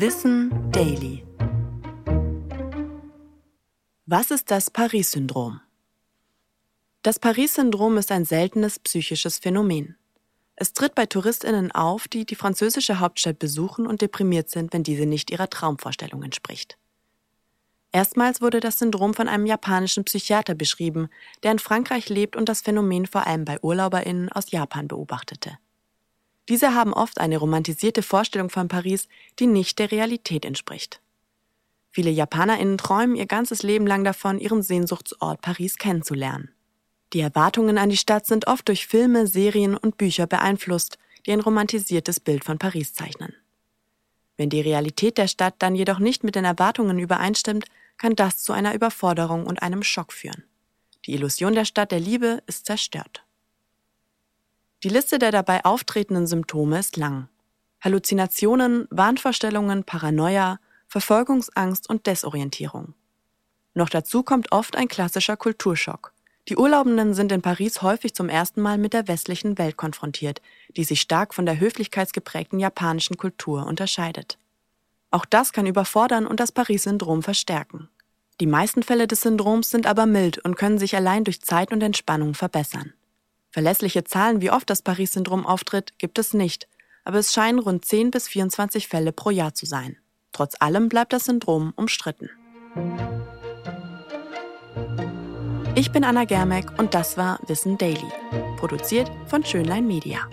Wissen Daily. Was ist das Paris-Syndrom? Das Paris-Syndrom ist ein seltenes psychisches Phänomen. Es tritt bei Touristinnen auf, die die französische Hauptstadt besuchen und deprimiert sind, wenn diese nicht ihrer Traumvorstellung entspricht. Erstmals wurde das Syndrom von einem japanischen Psychiater beschrieben, der in Frankreich lebt und das Phänomen vor allem bei Urlauberinnen aus Japan beobachtete. Diese haben oft eine romantisierte Vorstellung von Paris, die nicht der Realität entspricht. Viele Japanerinnen träumen ihr ganzes Leben lang davon, ihren Sehnsuchtsort Paris kennenzulernen. Die Erwartungen an die Stadt sind oft durch Filme, Serien und Bücher beeinflusst, die ein romantisiertes Bild von Paris zeichnen. Wenn die Realität der Stadt dann jedoch nicht mit den Erwartungen übereinstimmt, kann das zu einer Überforderung und einem Schock führen. Die Illusion der Stadt der Liebe ist zerstört. Die Liste der dabei auftretenden Symptome ist lang. Halluzinationen, Wahnvorstellungen, Paranoia, Verfolgungsangst und Desorientierung. Noch dazu kommt oft ein klassischer Kulturschock. Die Urlaubenden sind in Paris häufig zum ersten Mal mit der westlichen Welt konfrontiert, die sich stark von der höflichkeitsgeprägten japanischen Kultur unterscheidet. Auch das kann überfordern und das Paris-Syndrom verstärken. Die meisten Fälle des Syndroms sind aber mild und können sich allein durch Zeit und Entspannung verbessern. Verlässliche Zahlen, wie oft das Paris-Syndrom auftritt, gibt es nicht, aber es scheinen rund 10 bis 24 Fälle pro Jahr zu sein. Trotz allem bleibt das Syndrom umstritten. Ich bin Anna Germeck und das war Wissen Daily, produziert von Schönlein Media.